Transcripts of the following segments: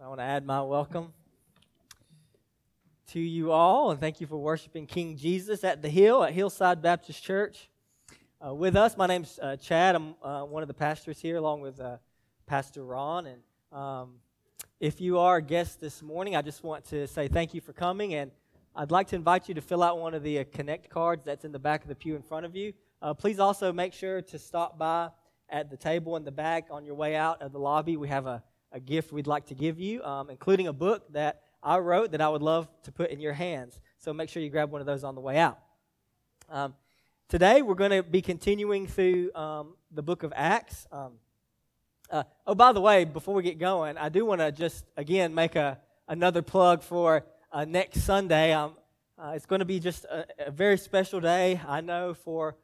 I want to add my welcome to you all and thank you for worshiping King Jesus at the Hill at Hillside Baptist Church. Uh, with us, my name's uh, Chad. I'm uh, one of the pastors here, along with uh, Pastor Ron. And um, if you are a guest this morning, I just want to say thank you for coming. And I'd like to invite you to fill out one of the uh, Connect cards that's in the back of the pew in front of you. Uh, please also make sure to stop by at the table in the back on your way out of the lobby. We have a, a gift we'd like to give you, um, including a book that I wrote that I would love to put in your hands. So make sure you grab one of those on the way out. Um, today, we're going to be continuing through um, the book of Acts. Um, uh, oh, by the way, before we get going, I do want to just again make a another plug for uh, next Sunday. Um, uh, it's going to be just a, a, very special day, I know, for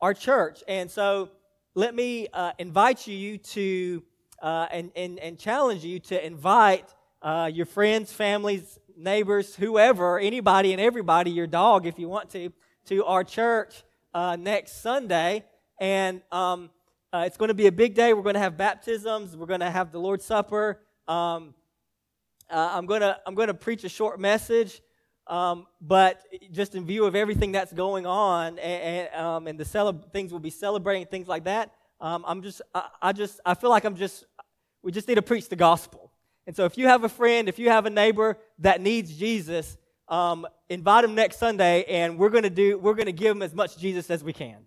our church. And so let me uh, invite you to uh, and, and, and challenge you to invite uh, your friends, families, neighbors, whoever, anybody and everybody, your dog, if you want to, to our church uh, next Sunday. And um, uh, it's going to be a big day. We're going to have baptisms. We're going to have the Lord's Supper. Um, uh, I'm going to I'm going to preach a short message. Um, but just in view of everything that's going on and, and, um, and the cele- things we'll be celebrating, things like that, um, I'm just, I, I, just, I feel like I'm just, we just need to preach the gospel. And so if you have a friend, if you have a neighbor that needs Jesus, um, invite them next Sunday, and we're going to do, we're going to give them as much Jesus as we can.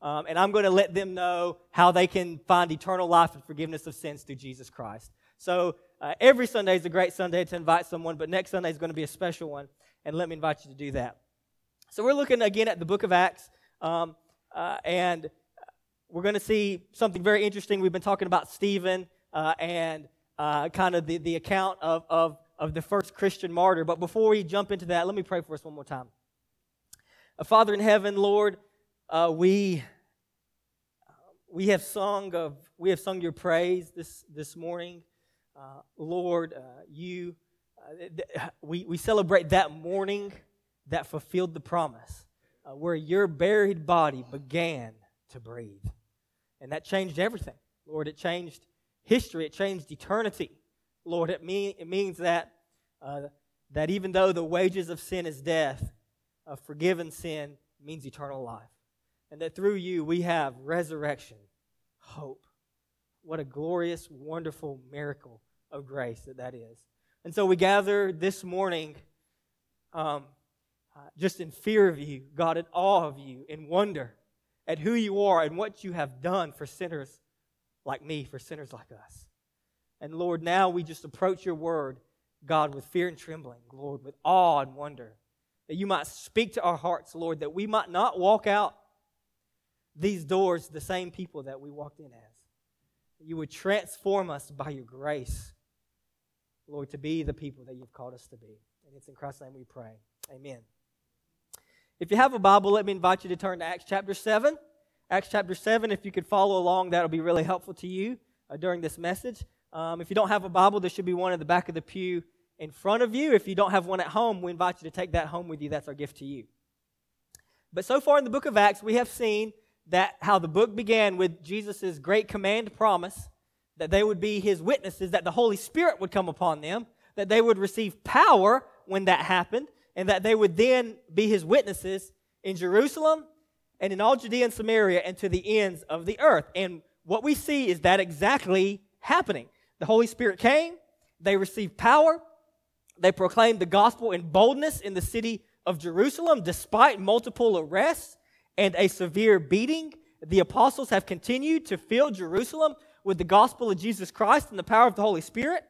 Um, and I'm going to let them know how they can find eternal life and forgiveness of sins through Jesus Christ. So uh, every Sunday is a great Sunday to invite someone, but next Sunday is going to be a special one and let me invite you to do that. So we're looking again at the book of Acts, um, uh, and we're going to see something very interesting. We've been talking about Stephen uh, and uh, kind of the, the account of, of, of the first Christian martyr. But before we jump into that, let me pray for us one more time. Uh, Father in heaven, Lord, uh, we we have sung of we have sung your praise this this morning, uh, Lord. you we, we celebrate that morning that fulfilled the promise, uh, where your buried body began to breathe. And that changed everything. Lord, it changed history, it changed eternity. Lord, it, mean, it means that, uh, that even though the wages of sin is death, a forgiven sin means eternal life. And that through you we have resurrection, hope. What a glorious, wonderful miracle of grace that that is. And so we gather this morning um, uh, just in fear of you, God, in awe of you, in wonder at who you are and what you have done for sinners like me, for sinners like us. And Lord, now we just approach your word, God, with fear and trembling, Lord, with awe and wonder, that you might speak to our hearts, Lord, that we might not walk out these doors the same people that we walked in as. You would transform us by your grace Lord, to be the people that you've called us to be. And it's in Christ's name we pray. Amen. If you have a Bible, let me invite you to turn to Acts chapter 7. Acts chapter 7, if you could follow along, that'll be really helpful to you uh, during this message. Um, if you don't have a Bible, there should be one in the back of the pew in front of you. If you don't have one at home, we invite you to take that home with you. That's our gift to you. But so far in the book of Acts, we have seen that how the book began with Jesus' great command promise that they would be his witnesses, that the Holy Spirit would come upon them, that they would receive power when that happened, and that they would then be his witnesses in Jerusalem and in all Judea and Samaria and to the ends of the earth. And what we see is that exactly happening. The Holy Spirit came, they received power, they proclaimed the gospel in boldness in the city of Jerusalem despite multiple arrests and a severe beating. The apostles have continued to fill Jerusalem with the gospel of Jesus Christ and the power of the Holy Spirit.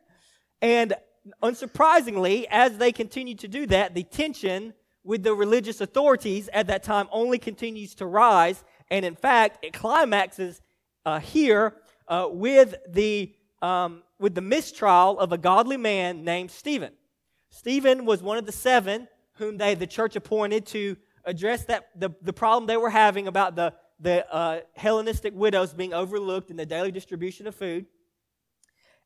And unsurprisingly, as they continue to do that, the tension with the religious authorities at that time only continues to rise. And in fact, it climaxes uh, here uh, with, the, um, with the mistrial of a godly man named Stephen. Stephen was one of the seven whom they, the church appointed to address that, the, the problem they were having about the the uh, Hellenistic widows being overlooked in the daily distribution of food.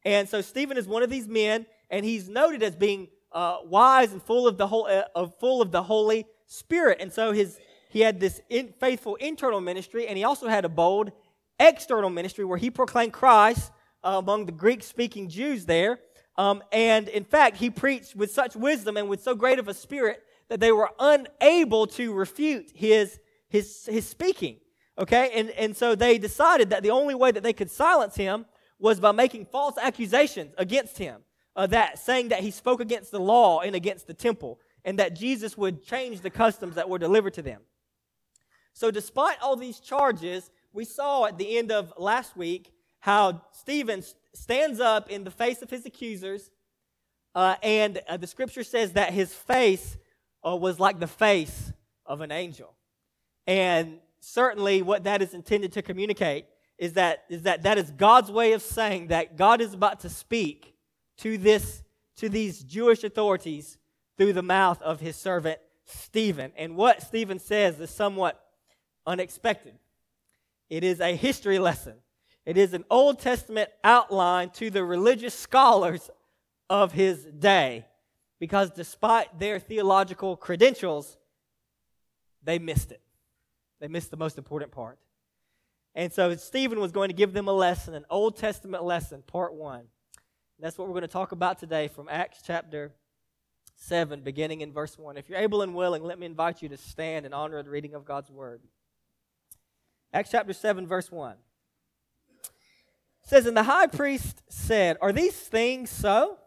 And so Stephen is one of these men, and he's noted as being uh, wise and full of the whole, uh, full of the Holy Spirit. And so his he had this in, faithful internal ministry, and he also had a bold external ministry where he proclaimed Christ uh, among the Greek-speaking Jews there. Um, and in fact, he preached with such wisdom and with so great of a spirit that they were unable to refute his, his, his speaking. Okay? And, and so they decided that the only way that they could silence him was by making false accusations against him, uh, that saying that he spoke against the law and against the temple, and that Jesus would change the customs that were delivered to them. So, despite all these charges, we saw at the end of last week how Stephen stands up in the face of his accusers, uh, and uh, the scripture says that his face uh, was like the face of an angel. And certainly, what that is intended to communicate is that, is that that is God's way of saying that God is about to speak to, this, to these Jewish authorities through the mouth of his servant Stephen. And what Stephen says is somewhat unexpected. It is a history lesson. It is an Old Testament outline to the religious scholars of his day because despite their theological credentials, they missed it. They missed the most important part. And so Stephen was going to give them a lesson, an Old Testament lesson, part one. That's what we're going to talk about today from Acts chapter 7, beginning in verse 1. If you're able and willing, let me invite you to stand in honor of the reading of God's word. Acts chapter 7, verse 1. It says, And the high priest said, Are these things so?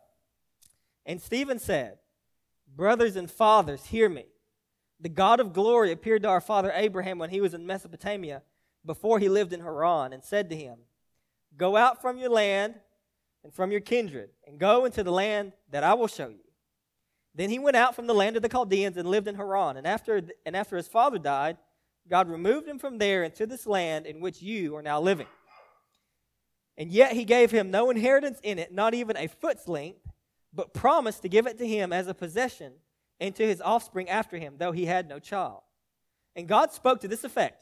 And Stephen said, Brothers and fathers, hear me. The God of glory appeared to our father Abraham when he was in Mesopotamia before he lived in Haran and said to him, Go out from your land and from your kindred and go into the land that I will show you. Then he went out from the land of the Chaldeans and lived in Haran. And after, and after his father died, God removed him from there into this land in which you are now living. And yet he gave him no inheritance in it, not even a foot's length, but promised to give it to him as a possession and to his offspring after him, though he had no child. And God spoke to this effect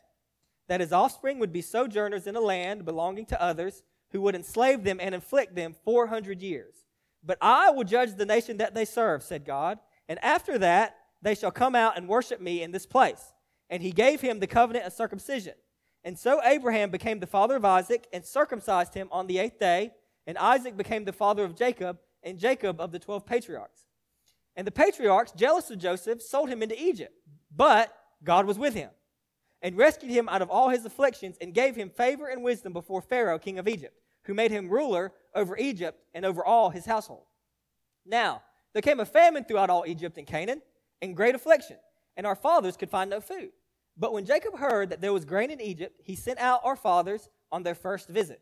that his offspring would be sojourners in a land belonging to others who would enslave them and inflict them 400 years. But I will judge the nation that they serve, said God, and after that they shall come out and worship me in this place. And he gave him the covenant of circumcision. And so Abraham became the father of Isaac and circumcised him on the eighth day. And Isaac became the father of Jacob, and Jacob of the twelve patriarchs. And the patriarchs, jealous of Joseph, sold him into Egypt. But God was with him and rescued him out of all his afflictions and gave him favor and wisdom before Pharaoh, king of Egypt, who made him ruler over Egypt and over all his household. Now, there came a famine throughout all Egypt and Canaan, and great affliction, and our fathers could find no food. But when Jacob heard that there was grain in Egypt, he sent out our fathers on their first visit.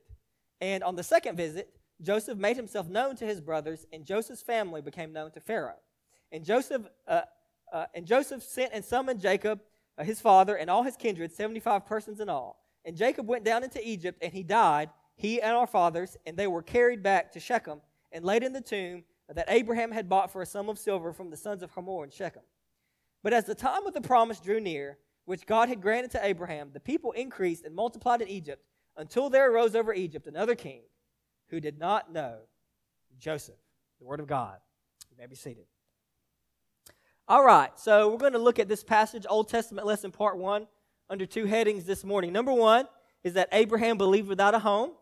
And on the second visit, Joseph made himself known to his brothers, and Joseph's family became known to Pharaoh. And Joseph, uh, uh, and Joseph sent and summoned Jacob, uh, his father, and all his kindred, 75 persons in all. And Jacob went down into Egypt, and he died, he and our fathers, and they were carried back to Shechem and laid in the tomb that Abraham had bought for a sum of silver from the sons of Hamor in Shechem. But as the time of the promise drew near, which God had granted to Abraham, the people increased and multiplied in Egypt until there arose over Egypt another king who did not know Joseph. The word of God. You may be seated. All right, so we're going to look at this passage, Old Testament lesson part one, under two headings this morning. Number one is that Abraham believed without a home.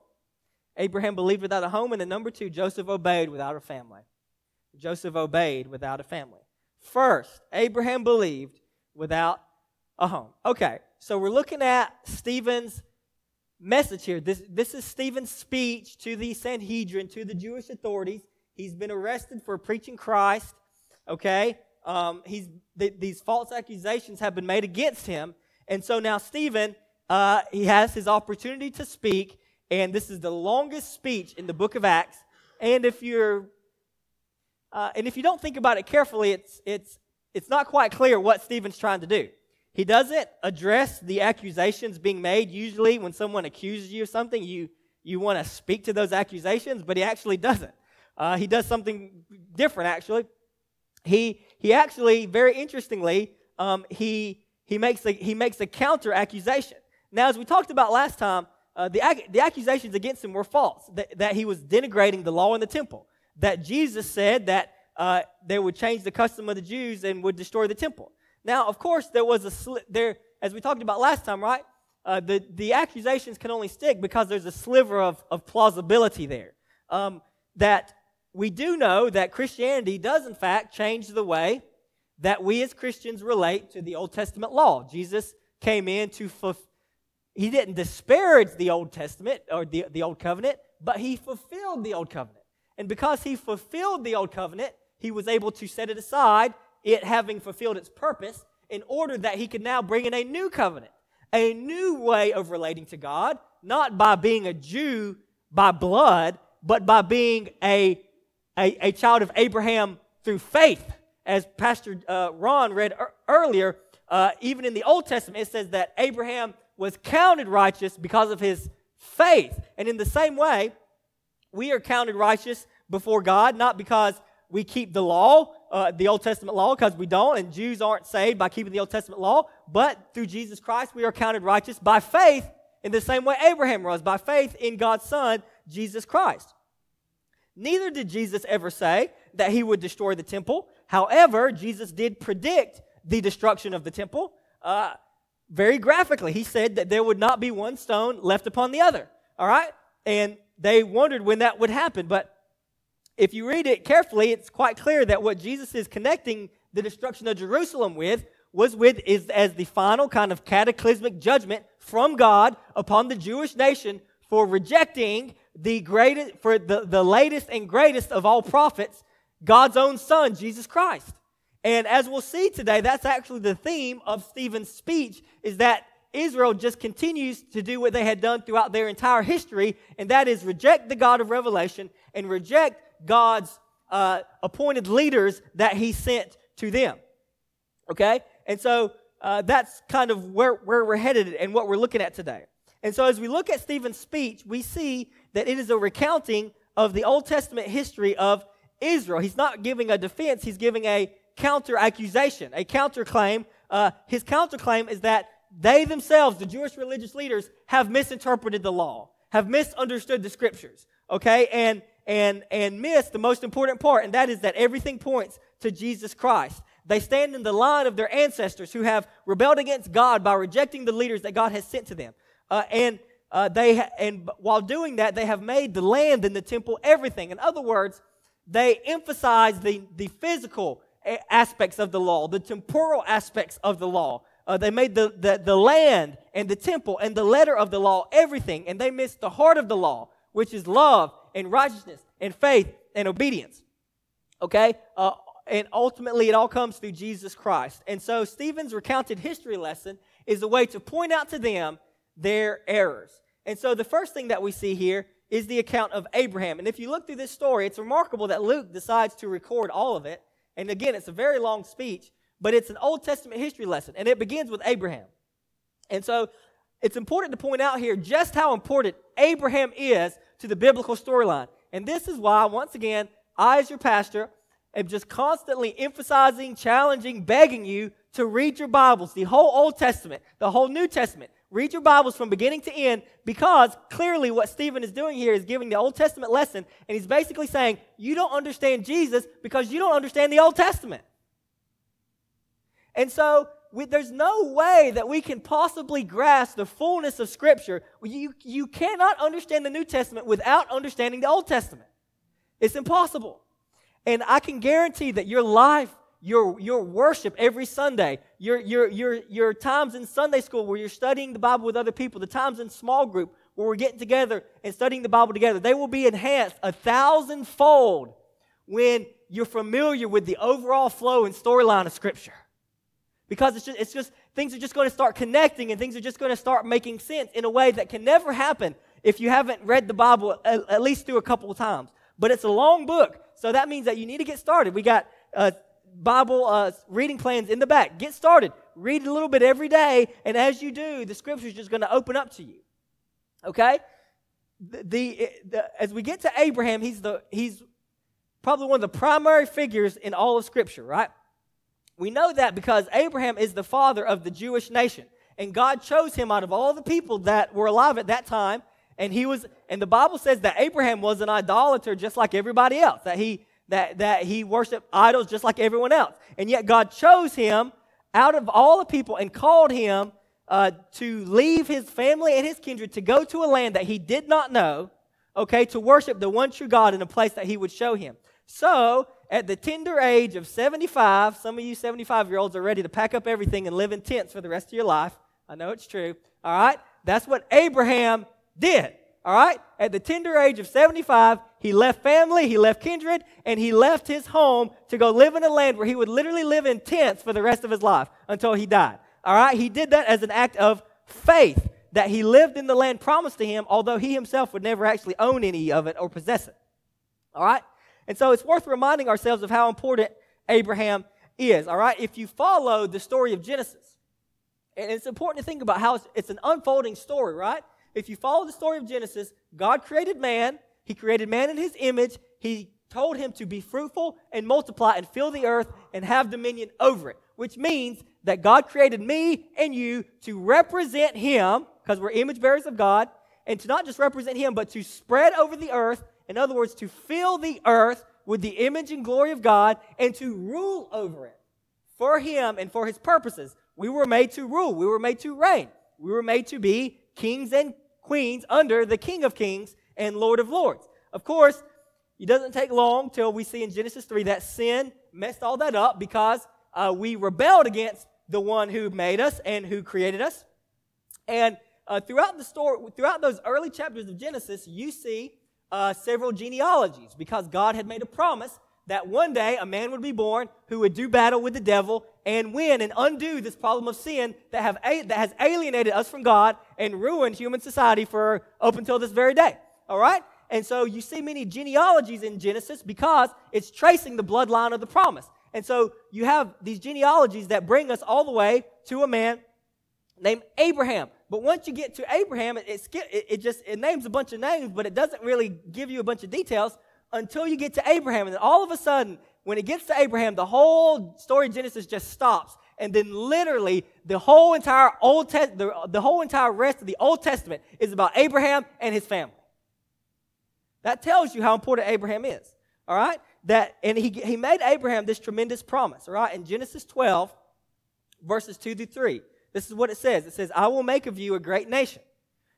Abraham believed without a home. And then number two, Joseph obeyed without a family. Joseph obeyed without a family. First, Abraham believed without a home. Okay, so we're looking at Stephen's message here. This, this is Stephen's speech to the Sanhedrin, to the Jewish authorities. He's been arrested for preaching Christ. Okay, um, he's th- these false accusations have been made against him, and so now Stephen uh, he has his opportunity to speak, and this is the longest speech in the book of Acts. And if you're, uh, and if you don't think about it carefully, it's it's it's not quite clear what Stephen's trying to do. He doesn't address the accusations being made. Usually, when someone accuses you of something, you you want to speak to those accusations, but he actually doesn't. Uh, he does something different. Actually, he he actually very interestingly um, he he makes a he makes a counter accusation. Now, as we talked about last time, uh, the, the accusations against him were false, that, that, he was denigrating the law in the temple, that Jesus said that uh, they would change the custom of the Jews and would destroy the temple. Now, of course, there was a sli- there, as we talked about last time, right? Uh, the, the accusations can only stick because there's a sliver of, of plausibility there. Um, that we do know that Christianity does, in fact, change the way that we as Christians relate to the Old Testament law. Jesus came in to fulfill, he didn't disparage the Old Testament or the, the Old Covenant, but he fulfilled the Old Covenant. And because he fulfilled the Old Covenant, he was able to set it aside, it having fulfilled its purpose, in order that he could now bring in a new covenant, a new way of relating to God, not by being a Jew by blood, but by being a, a, a child of Abraham through faith. As Pastor uh, Ron read er- earlier, uh, even in the Old Testament, it says that Abraham was counted righteous because of his faith. And in the same way, we are counted righteous before God, not because we keep the law, uh, the Old Testament law, because we don't, and Jews aren't saved by keeping the Old Testament law, but through Jesus Christ, we are counted righteous by faith in the same way Abraham was, by faith in God's Son, Jesus Christ. Neither did Jesus ever say that he would destroy the temple. However, Jesus did predict the destruction of the temple uh, very graphically. He said that there would not be one stone left upon the other. All right? And they wondered when that would happen. But if you read it carefully, it's quite clear that what Jesus is connecting the destruction of Jerusalem with was with is as the final kind of cataclysmic judgment from God upon the Jewish nation for rejecting the greatest for the, the latest and greatest of all prophets, God's own son, Jesus Christ. And as we'll see today, that's actually the theme of Stephen's speech is that Israel just continues to do what they had done throughout their entire history, and that is reject the God of Revelation and reject God's uh, appointed leaders that He sent to them. Okay? And so uh, that's kind of where, where we're headed and what we're looking at today. And so as we look at Stephen's speech, we see that it is a recounting of the Old Testament history of Israel. He's not giving a defense, he's giving a counter accusation, a counterclaim. Uh, his counterclaim is that they themselves, the Jewish religious leaders, have misinterpreted the law, have misunderstood the scriptures, okay, and and and missed the most important part, and that is that everything points to Jesus Christ. They stand in the line of their ancestors who have rebelled against God by rejecting the leaders that God has sent to them, uh, and uh, they and while doing that, they have made the land and the temple everything. In other words, they emphasize the the physical aspects of the law, the temporal aspects of the law. Uh, they made the, the, the land and the temple and the letter of the law everything, and they missed the heart of the law, which is love and righteousness and faith and obedience. Okay? Uh, and ultimately, it all comes through Jesus Christ. And so, Stephen's recounted history lesson is a way to point out to them their errors. And so, the first thing that we see here is the account of Abraham. And if you look through this story, it's remarkable that Luke decides to record all of it. And again, it's a very long speech, but it's an Old Testament history lesson, and it begins with Abraham. And so it's important to point out here just how important Abraham is to the biblical storyline. And this is why, once again, I, as your pastor, am just constantly emphasizing, challenging, begging you to read your Bibles, the whole Old Testament, the whole New Testament. Read your Bibles from beginning to end because clearly what Stephen is doing here is giving the Old Testament lesson, and he's basically saying, You don't understand Jesus because you don't understand the Old Testament. And so we, there's no way that we can possibly grasp the fullness of Scripture. You, you cannot understand the New Testament without understanding the Old Testament. It's impossible. And I can guarantee that your life your, your worship every Sunday, your, your, your, your times in Sunday school where you're studying the Bible with other people, the times in small group where we're getting together and studying the Bible together, they will be enhanced a thousandfold when you're familiar with the overall flow and storyline of Scripture. Because it's just, it's just, things are just going to start connecting and things are just going to start making sense in a way that can never happen if you haven't read the Bible at, at least through a couple of times. But it's a long book, so that means that you need to get started. We got uh, Bible uh, reading plans in the back. Get started. Read a little bit every day, and as you do, the scripture is just going to open up to you. Okay? The, the, the, as we get to Abraham, he's, the, he's probably one of the primary figures in all of Scripture, right? We know that because Abraham is the father of the Jewish nation, and God chose him out of all the people that were alive at that time. And he was, and the Bible says that Abraham was an idolater just like everybody else. That he that, that he worshiped idols just like everyone else. And yet God chose him out of all the people and called him uh, to leave his family and his kindred to go to a land that he did not know, okay, to worship the one true God in a place that he would show him. So, at the tender age of 75, some of you 75 year olds are ready to pack up everything and live in tents for the rest of your life. I know it's true. All right? That's what Abraham did. All right? At the tender age of 75, he left family, he left kindred, and he left his home to go live in a land where he would literally live in tents for the rest of his life until he died. All right? He did that as an act of faith that he lived in the land promised to him, although he himself would never actually own any of it or possess it. All right? And so it's worth reminding ourselves of how important Abraham is. All right? If you follow the story of Genesis, and it's important to think about how it's, it's an unfolding story, right? If you follow the story of Genesis, God created man, he created man in his image, he told him to be fruitful and multiply and fill the earth and have dominion over it, which means that God created me and you to represent him because we're image bearers of God, and to not just represent Him, but to spread over the earth. In other words, to fill the earth with the image and glory of God and to rule over it for Him and for His purposes. We were made to rule, we were made to reign, we were made to be kings and queens under the King of Kings and Lord of Lords. Of course, it doesn't take long till we see in Genesis 3 that sin messed all that up because uh, we rebelled against the one who made us and who created us. And uh, throughout the story, throughout those early chapters of Genesis, you see uh, several genealogies because God had made a promise that one day a man would be born who would do battle with the devil and win and undo this problem of sin that, have that has alienated us from God and ruined human society for up until this very day. All right? And so you see many genealogies in Genesis because it's tracing the bloodline of the promise. And so you have these genealogies that bring us all the way to a man named Abraham. But once you get to Abraham, it, it, it, just it names a bunch of names, but it doesn't really give you a bunch of details until you get to Abraham. And then all of a sudden, when it gets to Abraham, the whole story of Genesis just stops. And then literally the whole entire Old Test, the, the whole entire rest of the Old Testament is about Abraham and his family. That tells you how important Abraham is. All right? That and he he made Abraham this tremendous promise, all right? In Genesis 12, verses 2 through 3. This is what it says it says, I will make of you a great nation,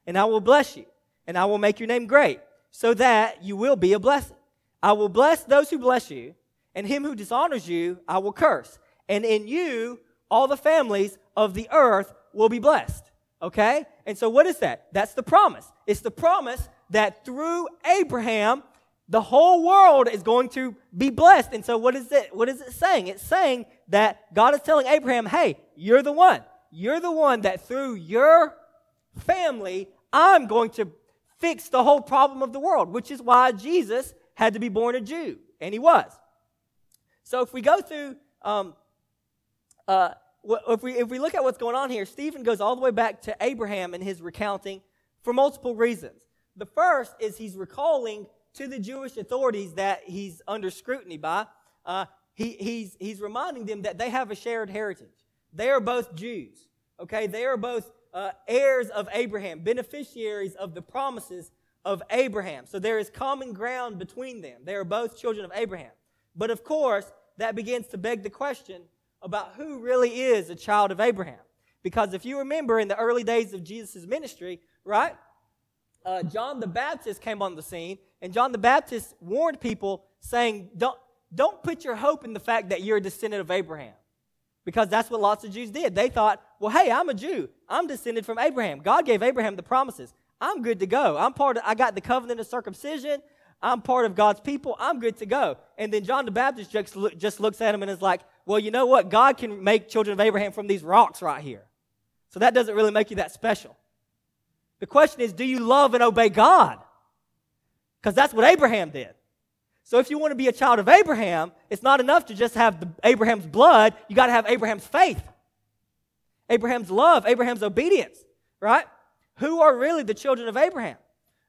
and I will bless you, and I will make your name great, so that you will be a blessing. I will bless those who bless you, and him who dishonors you, I will curse. And in you, all the families of the earth will be blessed. Okay? And so, what is that? That's the promise. It's the promise that through Abraham, the whole world is going to be blessed. And so, what is it? What is it saying? It's saying that God is telling Abraham, hey, you're the one. You're the one that through your family, I'm going to fix the whole problem of the world, which is why Jesus had to be born a Jew, and he was. So if we go through, um, uh, if we if we look at what's going on here, Stephen goes all the way back to Abraham in his recounting for multiple reasons. The first is he's recalling to the Jewish authorities that he's under scrutiny by. Uh, he, he's he's reminding them that they have a shared heritage. They are both Jews. Okay, they are both uh, heirs of Abraham, beneficiaries of the promises of Abraham. So there is common ground between them. They are both children of Abraham. But of course, that begins to beg the question about who really is a child of Abraham. Because if you remember in the early days of Jesus' ministry, right? Uh, John the Baptist came on the scene, and John the Baptist warned people, saying, don't, don't put your hope in the fact that you're a descendant of Abraham. Because that's what lots of Jews did. They thought, well, hey, I'm a Jew. I'm descended from Abraham. God gave Abraham the promises. I'm good to go. I'm part of, I got the covenant of circumcision. I'm part of God's people. I'm good to go. And then John the Baptist just, just looks at him and is like, well, you know what? God can make children of Abraham from these rocks right here. So that doesn't really make you that special. The question is, do you love and obey God? Because that's what Abraham did. So if you want to be a child of Abraham, it's not enough to just have the, Abraham's blood. You got to have Abraham's faith, Abraham's love, Abraham's obedience, right? Who are really the children of Abraham?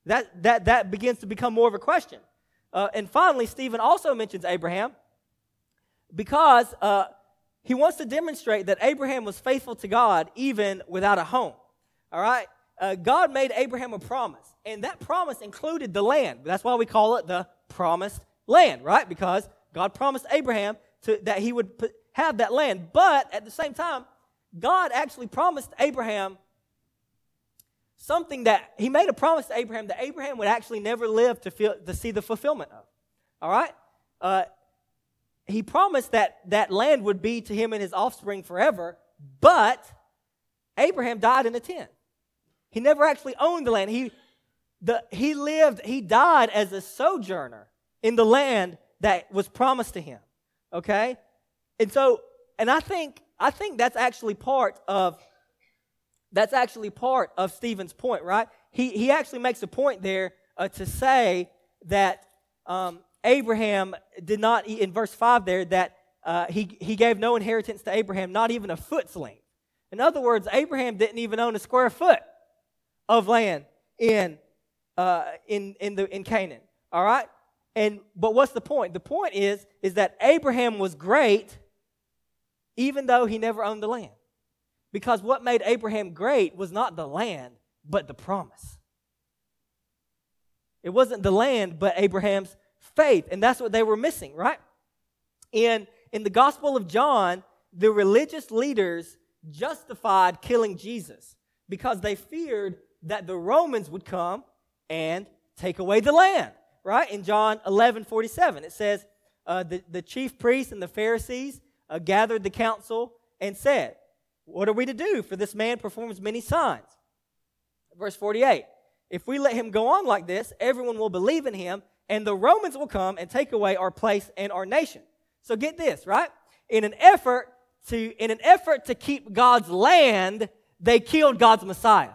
That, that, that begins to become more of a question. Uh, and finally, Stephen also mentions Abraham because uh, he wants to demonstrate that Abraham was faithful to God even without a home. All right? Uh, God made Abraham a promise, and that promise included the land. That's why we call it the promised land, right? Because God promised Abraham to, that he would put, have that land. But at the same time, God actually promised Abraham something that he made a promise to Abraham that Abraham would actually never live to, feel, to see the fulfillment of. All right? Uh, he promised that that land would be to him and his offspring forever, but Abraham died in a tent. He never actually owned the land. He, the, he lived, he died as a sojourner in the land that was promised to him. Okay? And so, and I think, I think that's actually part of, that's actually part of Stephen's point, right? He, he actually makes a point there uh, to say that um, Abraham did not, in verse 5 there, that uh, he, he gave no inheritance to Abraham, not even a foot's length. In other words, Abraham didn't even own a square foot of land in, uh, in, in, the, in Canaan. All right? And but what's the point? The point is, is that Abraham was great even though he never owned the land. Because what made Abraham great was not the land, but the promise. It wasn't the land, but Abraham's faith. And that's what they were missing, right? In, in the Gospel of John, the religious leaders justified killing Jesus because they feared that the Romans would come and take away the land, right? In John 11 47, it says, uh, the, the chief priests and the Pharisees uh, gathered the council and said, What are we to do? For this man performs many signs. Verse 48 If we let him go on like this, everyone will believe in him, and the Romans will come and take away our place and our nation. So get this, right? In an effort to in an effort to keep God's land, they killed God's Messiah.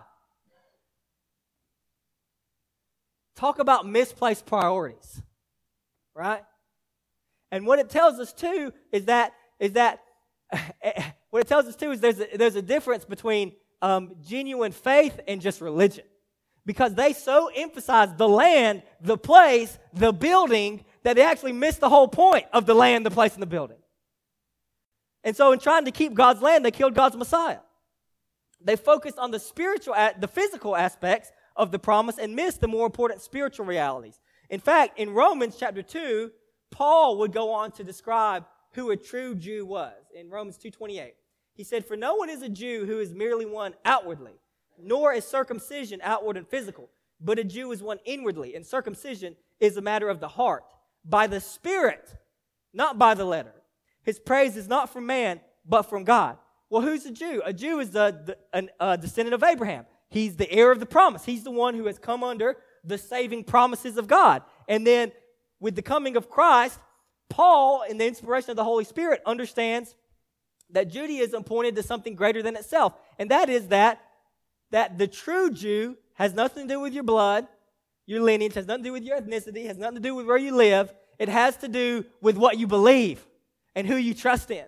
Talk about misplaced priorities. Right? And what it tells us too is that is that what it tells us too is there's a, there's a difference between um, genuine faith and just religion because they so emphasize the land, the place, the building, that they actually miss the whole point of the land, the place, and the building. And so, in trying to keep God's land, they killed God's Messiah. They focused on the spiritual, the physical aspects of the promise and missed the more important spiritual realities. In fact, in Romans chapter 2, Paul would go on to describe who a true Jew was in Romans 2:28. He said, "For no one is a Jew who is merely one outwardly, nor is circumcision outward and physical, but a Jew is one inwardly, and circumcision is a matter of the heart, by the Spirit, not by the letter. His praise is not from man, but from God. Well, who's a Jew? A Jew is a descendant of Abraham. He's the heir of the promise. He's the one who has come under the saving promises of God. And then with the coming of Christ, Paul, in the inspiration of the Holy Spirit, understands that Judaism pointed to something greater than itself. And that is that that the true Jew has nothing to do with your blood, your lineage, has nothing to do with your ethnicity, has nothing to do with where you live. It has to do with what you believe and who you trust in.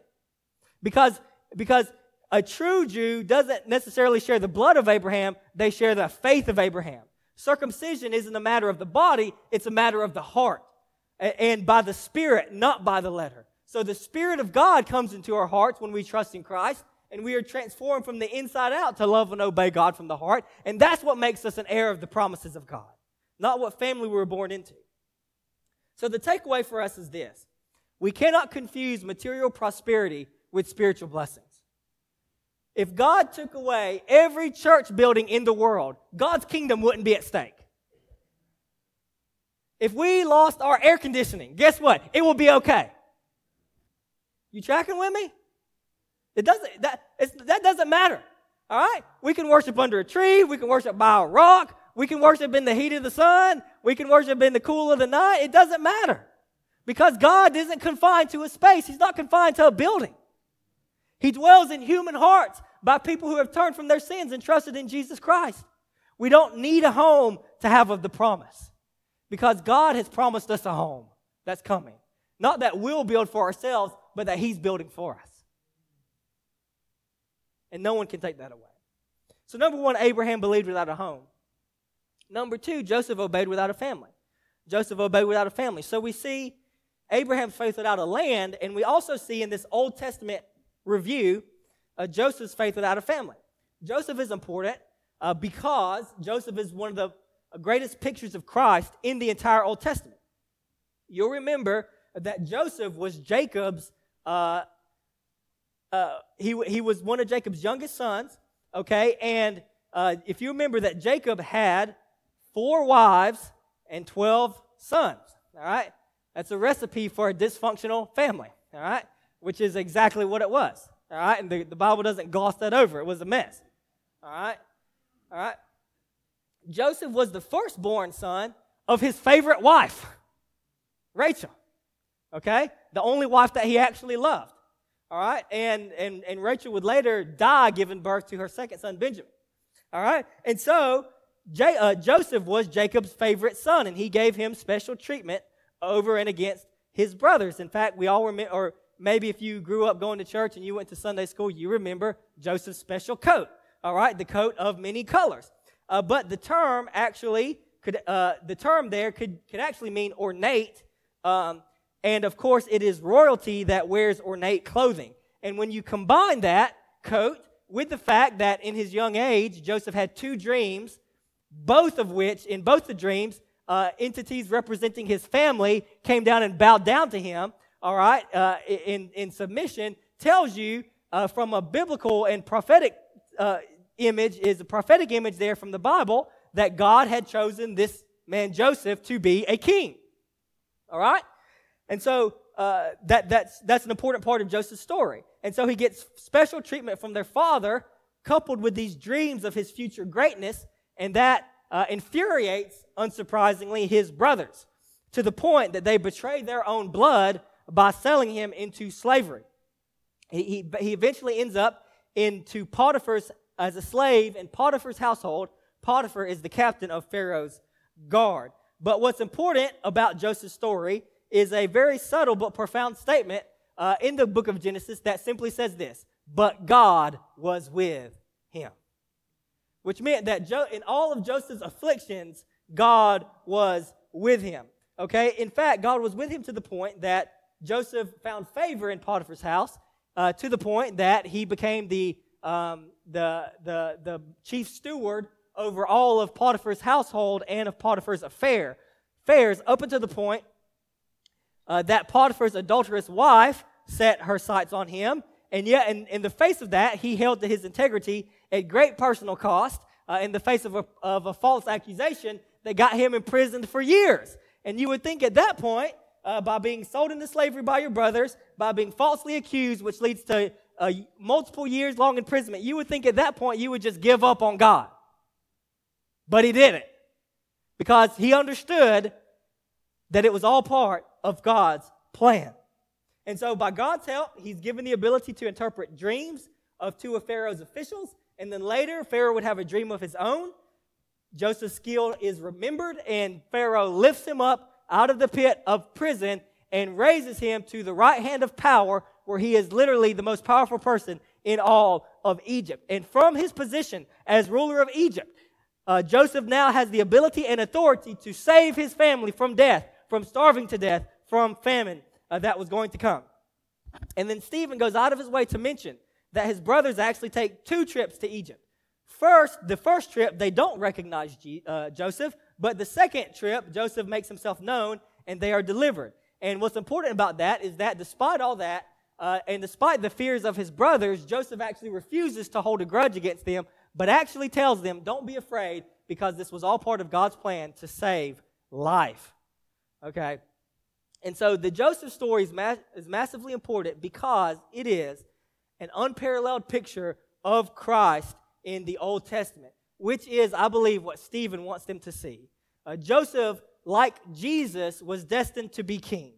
Because, because a true Jew doesn't necessarily share the blood of Abraham, they share the faith of Abraham. Circumcision isn't a matter of the body, it's a matter of the heart. And by the Spirit, not by the letter. So the Spirit of God comes into our hearts when we trust in Christ, and we are transformed from the inside out to love and obey God from the heart. And that's what makes us an heir of the promises of God, not what family we were born into. So the takeaway for us is this we cannot confuse material prosperity with spiritual blessings. If God took away every church building in the world, God's kingdom wouldn't be at stake. If we lost our air conditioning, guess what? It will be okay. You tracking with me? It doesn't, that, that doesn't matter. All right? We can worship under a tree. We can worship by a rock. We can worship in the heat of the sun. We can worship in the cool of the night. It doesn't matter. Because God isn't confined to a space, He's not confined to a building. He dwells in human hearts by people who have turned from their sins and trusted in Jesus Christ. We don't need a home to have of the promise because God has promised us a home that's coming. Not that we'll build for ourselves, but that He's building for us and no one can take that away. So, number one, Abraham believed without a home. Number two, Joseph obeyed without a family. Joseph obeyed without a family. So, we see Abraham's faith without a land, and we also see in this Old Testament review uh, Joseph's faith without a family. Joseph is important uh, because Joseph is one of the greatest pictures of Christ in the entire Old Testament. You'll remember that Joseph was Jacob's uh, uh, he, he was one of Jacob's youngest sons, okay? And uh, if you remember that Jacob had four wives and 12 sons, all right? That's a recipe for a dysfunctional family, all right? Which is exactly what it was, all right? And the, the Bible doesn't gloss that over. It was a mess, all right? All right? Joseph was the firstborn son of his favorite wife, Rachel, okay? The only wife that he actually loved, all right? And, and, and Rachel would later die giving birth to her second son, Benjamin, all right? And so J- uh, Joseph was Jacob's favorite son, and he gave him special treatment over and against his brothers. In fact, we all remember, or maybe if you grew up going to church and you went to Sunday school, you remember Joseph's special coat, all right? The coat of many colors. Uh, but the term actually could, uh, the term there could, could actually mean ornate. Um, and of course, it is royalty that wears ornate clothing. And when you combine that coat with the fact that in his young age, Joseph had two dreams both of which, in both the dreams, uh, entities representing his family came down and bowed down to him, all right, uh, in, in submission, tells you uh, from a biblical and prophetic uh, image, is a prophetic image there from the Bible, that God had chosen this man Joseph to be a king. All right? And so uh, that, that's, that's an important part of Joseph's story. And so he gets special treatment from their father, coupled with these dreams of his future greatness and that uh, infuriates, unsurprisingly, his brothers to the point that they betray their own blood by selling him into slavery. He, he, he eventually ends up into Potiphar's as a slave in Potiphar's household. Potiphar is the captain of Pharaoh's guard. But what's important about Joseph's story is a very subtle but profound statement uh, in the book of Genesis that simply says this But God was with him which meant that jo- in all of Joseph's afflictions, God was with him. Okay? In fact, God was with him to the point that Joseph found favor in Potiphar's house, uh, to the point that he became the, um, the, the, the chief steward over all of Potiphar's household and of Potiphar's affair, affairs, up until the point uh, that Potiphar's adulterous wife set her sights on him. And yet, in, in the face of that, he held to his integrity at great personal cost uh, in the face of a, of a false accusation that got him imprisoned for years. And you would think at that point, uh, by being sold into slavery by your brothers, by being falsely accused, which leads to uh, multiple years long imprisonment, you would think at that point you would just give up on God. But he didn't. Because he understood that it was all part of God's plan. And so, by God's help, he's given the ability to interpret dreams of two of Pharaoh's officials and then later, Pharaoh would have a dream of his own. Joseph's skill is remembered, and Pharaoh lifts him up out of the pit of prison and raises him to the right hand of power, where he is literally the most powerful person in all of Egypt. And from his position as ruler of Egypt, uh, Joseph now has the ability and authority to save his family from death, from starving to death, from famine uh, that was going to come. And then Stephen goes out of his way to mention that his brothers actually take two trips to Egypt. First, the first trip, they don't recognize G, uh, Joseph, but the second trip, Joseph makes himself known and they are delivered. And what's important about that is that despite all that, uh, and despite the fears of his brothers, Joseph actually refuses to hold a grudge against them, but actually tells them, Don't be afraid, because this was all part of God's plan to save life. Okay? And so the Joseph story is, ma- is massively important because it is an unparalleled picture of Christ in the Old Testament, which is, I believe, what Stephen wants them to see. Uh, Joseph, like Jesus, was destined to be king.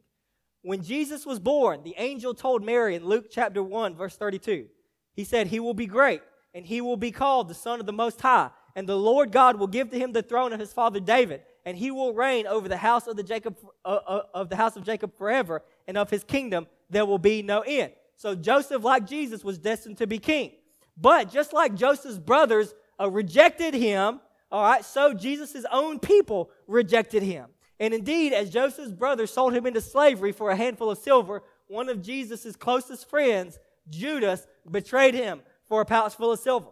When Jesus was born, the angel told Mary in Luke chapter 1, verse 32, he said, He will be great, and he will be called the Son of the Most High, and the Lord God will give to him the throne of his father David, and he will reign over the house of the Jacob uh, uh, of the house of Jacob forever, and of his kingdom there will be no end. So Joseph, like Jesus, was destined to be king. But just like Joseph's brothers uh, rejected him, all right, so Jesus' own people rejected him. And indeed, as Joseph's brothers sold him into slavery for a handful of silver, one of Jesus' closest friends, Judas, betrayed him for a pouch full of silver.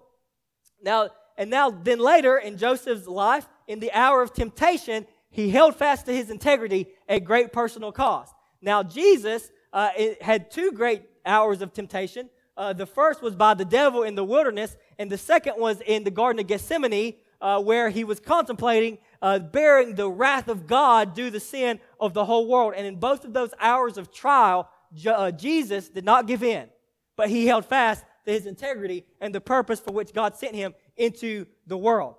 Now, and now, then later in Joseph's life, in the hour of temptation, he held fast to his integrity at great personal cost. Now, Jesus uh, had two great hours of temptation. Uh, the first was by the devil in the wilderness, and the second was in the Garden of Gethsemane, uh, where he was contemplating uh, bearing the wrath of God due to the sin of the whole world. And in both of those hours of trial, Je- uh, Jesus did not give in, but he held fast to his integrity and the purpose for which God sent him into the world.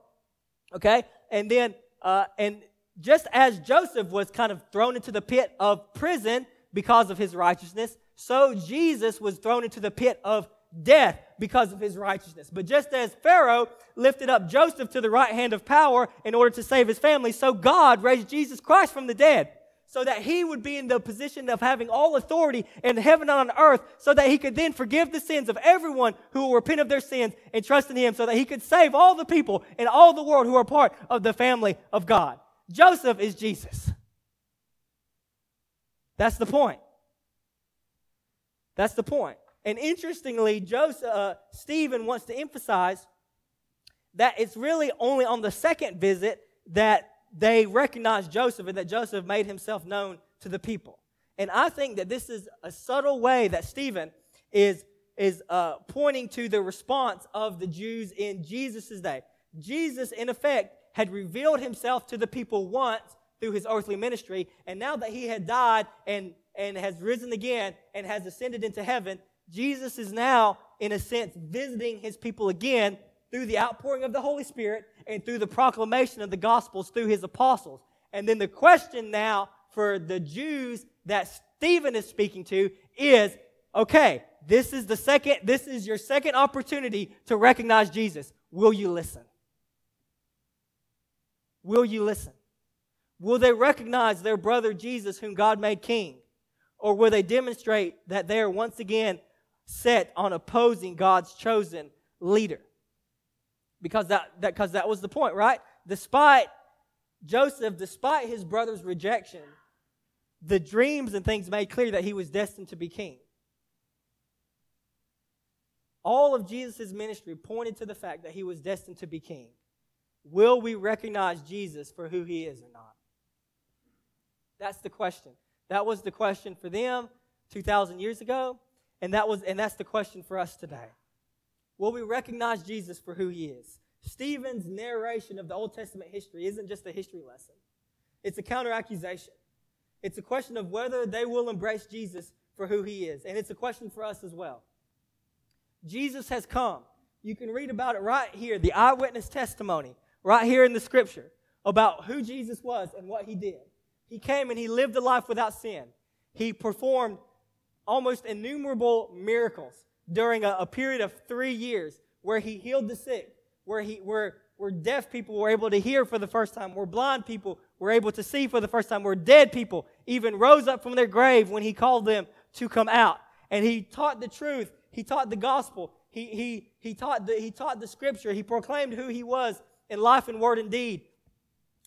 Okay? And then, uh, and just as Joseph was kind of thrown into the pit of prison because of his righteousness, so Jesus was thrown into the pit of death because of his righteousness. But just as Pharaoh lifted up Joseph to the right hand of power in order to save his family, so God raised Jesus Christ from the dead so that he would be in the position of having all authority in heaven and on earth, so that he could then forgive the sins of everyone who will repent of their sins and trust in him, so that he could save all the people in all the world who are part of the family of God. Joseph is Jesus. That's the point. That's the point. And interestingly, Joseph, uh, Stephen wants to emphasize that it's really only on the second visit that they recognized Joseph and that Joseph made himself known to the people. And I think that this is a subtle way that Stephen is, is uh, pointing to the response of the Jews in Jesus' day. Jesus, in effect, had revealed himself to the people once through his earthly ministry, and now that he had died and, and has risen again and has ascended into heaven, Jesus is now, in a sense, visiting his people again through the outpouring of the Holy Spirit and through the proclamation of the Gospels through his apostles. And then the question now for the Jews that Stephen is speaking to is okay, this is the second, this is your second opportunity to recognize Jesus. Will you listen? Will you listen? Will they recognize their brother Jesus, whom God made king? Or will they demonstrate that they are once again set on opposing God's chosen leader. Because that, that, cause that was the point, right? Despite Joseph, despite his brother's rejection, the dreams and things made clear that he was destined to be king. All of Jesus' ministry pointed to the fact that he was destined to be king. Will we recognize Jesus for who he is or not? That's the question. That was the question for them 2,000 years ago. And that was and that's the question for us today. Will we recognize Jesus for who he is? Stephen's narration of the Old Testament history isn't just a history lesson. It's a counter accusation. It's a question of whether they will embrace Jesus for who he is. And it's a question for us as well. Jesus has come. You can read about it right here, the eyewitness testimony, right here in the scripture about who Jesus was and what he did. He came and he lived a life without sin. He performed almost innumerable miracles during a, a, period of three years where he healed the sick, where, he, where, where deaf people were able to hear for the first time, where blind people were able to see for the first time, where dead people even rose up from their grave when he called them to come out. And he taught the truth, he taught the gospel, he, he, he, taught the, he taught the scripture, he proclaimed who he was in life and word and deed.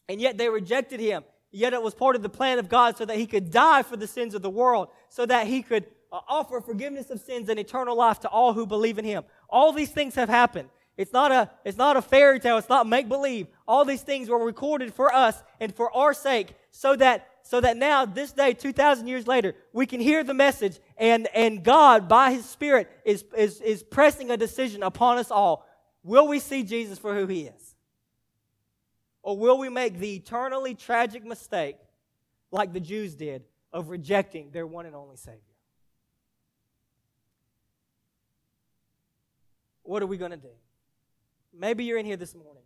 And yet they rejected him. Yet it was part of the plan of God so that he could die for the sins of the world, so that he could offer forgiveness of sins and eternal life to all who believe in him. All these things have happened. It's not a, it's not a fairy tale. It's not make believe. All these things were recorded for us and for our sake so that, so that now, this day, 2,000 years later, we can hear the message and, and God, by His Spirit, is, is, is pressing a decision upon us all. Will we see Jesus for who He is? Or will we make the eternally tragic mistake, like the Jews did, of rejecting their one and only Savior? What are we going to do? Maybe you're in here this morning,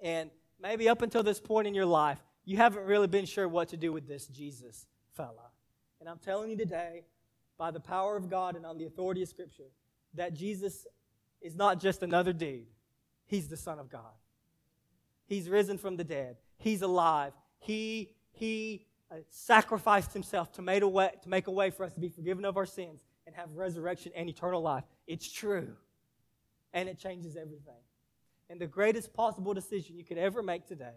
and maybe up until this point in your life, you haven't really been sure what to do with this Jesus fella. And I'm telling you today, by the power of God and on the authority of Scripture, that Jesus is not just another dude, he's the Son of God. He's risen from the dead. He's alive. He, he uh, sacrificed himself to make, a way, to make a way for us to be forgiven of our sins and have resurrection and eternal life. It's true. And it changes everything. And the greatest possible decision you could ever make today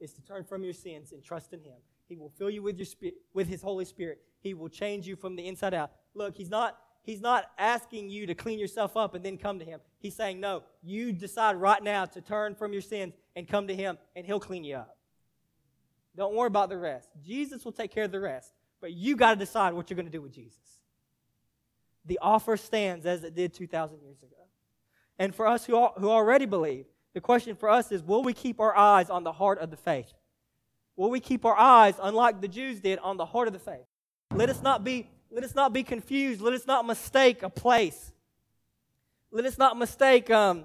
is to turn from your sins and trust in Him. He will fill you with, your spirit, with His Holy Spirit. He will change you from the inside out. Look, He's not, He's not asking you to clean yourself up and then come to Him. He's saying, no, you decide right now to turn from your sins and come to Him, and He'll clean you up. Don't worry about the rest. Jesus will take care of the rest. But you got to decide what you're going to do with Jesus. the offer stands as it did 2,000 years ago. And for us who, who already believe, the question for us is will we keep our eyes on the heart of the faith? Will we keep our eyes, unlike the Jews did, on the heart of the faith? Let us not be, let us not be confused. Let us not mistake a place. Let us not mistake um,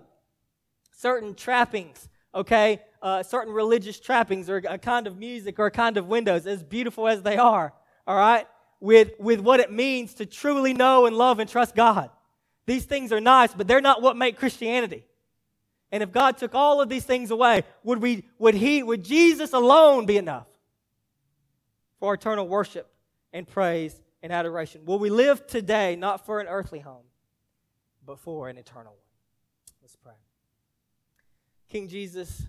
certain trappings, okay? Uh, certain religious trappings or a kind of music or a kind of windows, as beautiful as they are, all right? With, with what it means to truly know and love and trust God. These things are nice, but they're not what make Christianity. And if God took all of these things away, would we would he would Jesus alone be enough for eternal worship and praise and adoration? Will we live today not for an earthly home, but for an eternal one? Let's pray. King Jesus,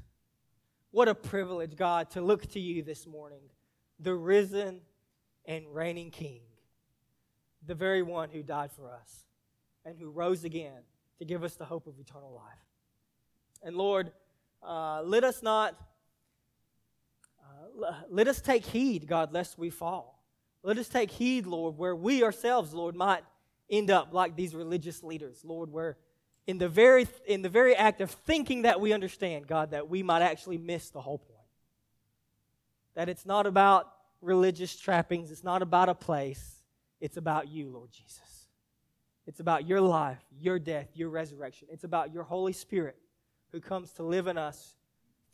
what a privilege, God, to look to you this morning, the risen and reigning King, the very one who died for us and who rose again to give us the hope of eternal life. And Lord, uh, let us not, uh, let us take heed, God, lest we fall. Let us take heed, Lord, where we ourselves, Lord, might end up like these religious leaders, Lord, where in the very, in the very act of thinking that we understand, God, that we might actually miss the whole point. That it's not about religious trappings, it's not about a place, it's about you, Lord Jesus. It's about your life, your death, your resurrection. It's about your Holy Spirit who comes to live in us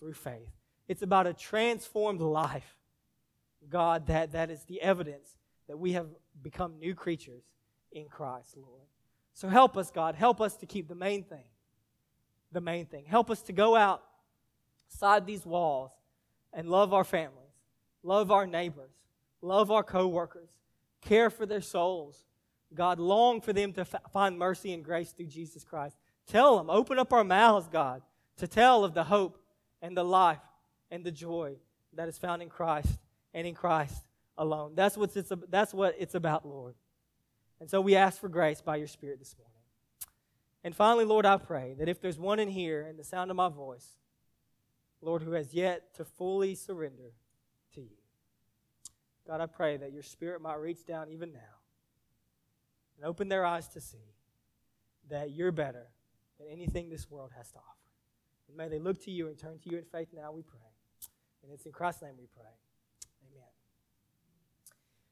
through faith. It's about a transformed life, God, that, that is the evidence that we have become new creatures in Christ, Lord. So help us, God. Help us to keep the main thing. The main thing. Help us to go outside these walls and love our families, love our neighbors, love our coworkers, care for their souls. God, long for them to f- find mercy and grace through Jesus Christ. Tell them, open up our mouths, God, to tell of the hope and the life and the joy that is found in Christ and in Christ alone. That's, what it's, that's what it's about, Lord. And so we ask for grace by your Spirit this morning. And finally, Lord, I pray that if there's one in here in the sound of my voice, Lord, who has yet to fully surrender to you, God, I pray that your Spirit might reach down even now and open their eyes to see that you're better than anything this world has to offer. And may they look to you and turn to you in faith now, we pray. And it's in Christ's name we pray.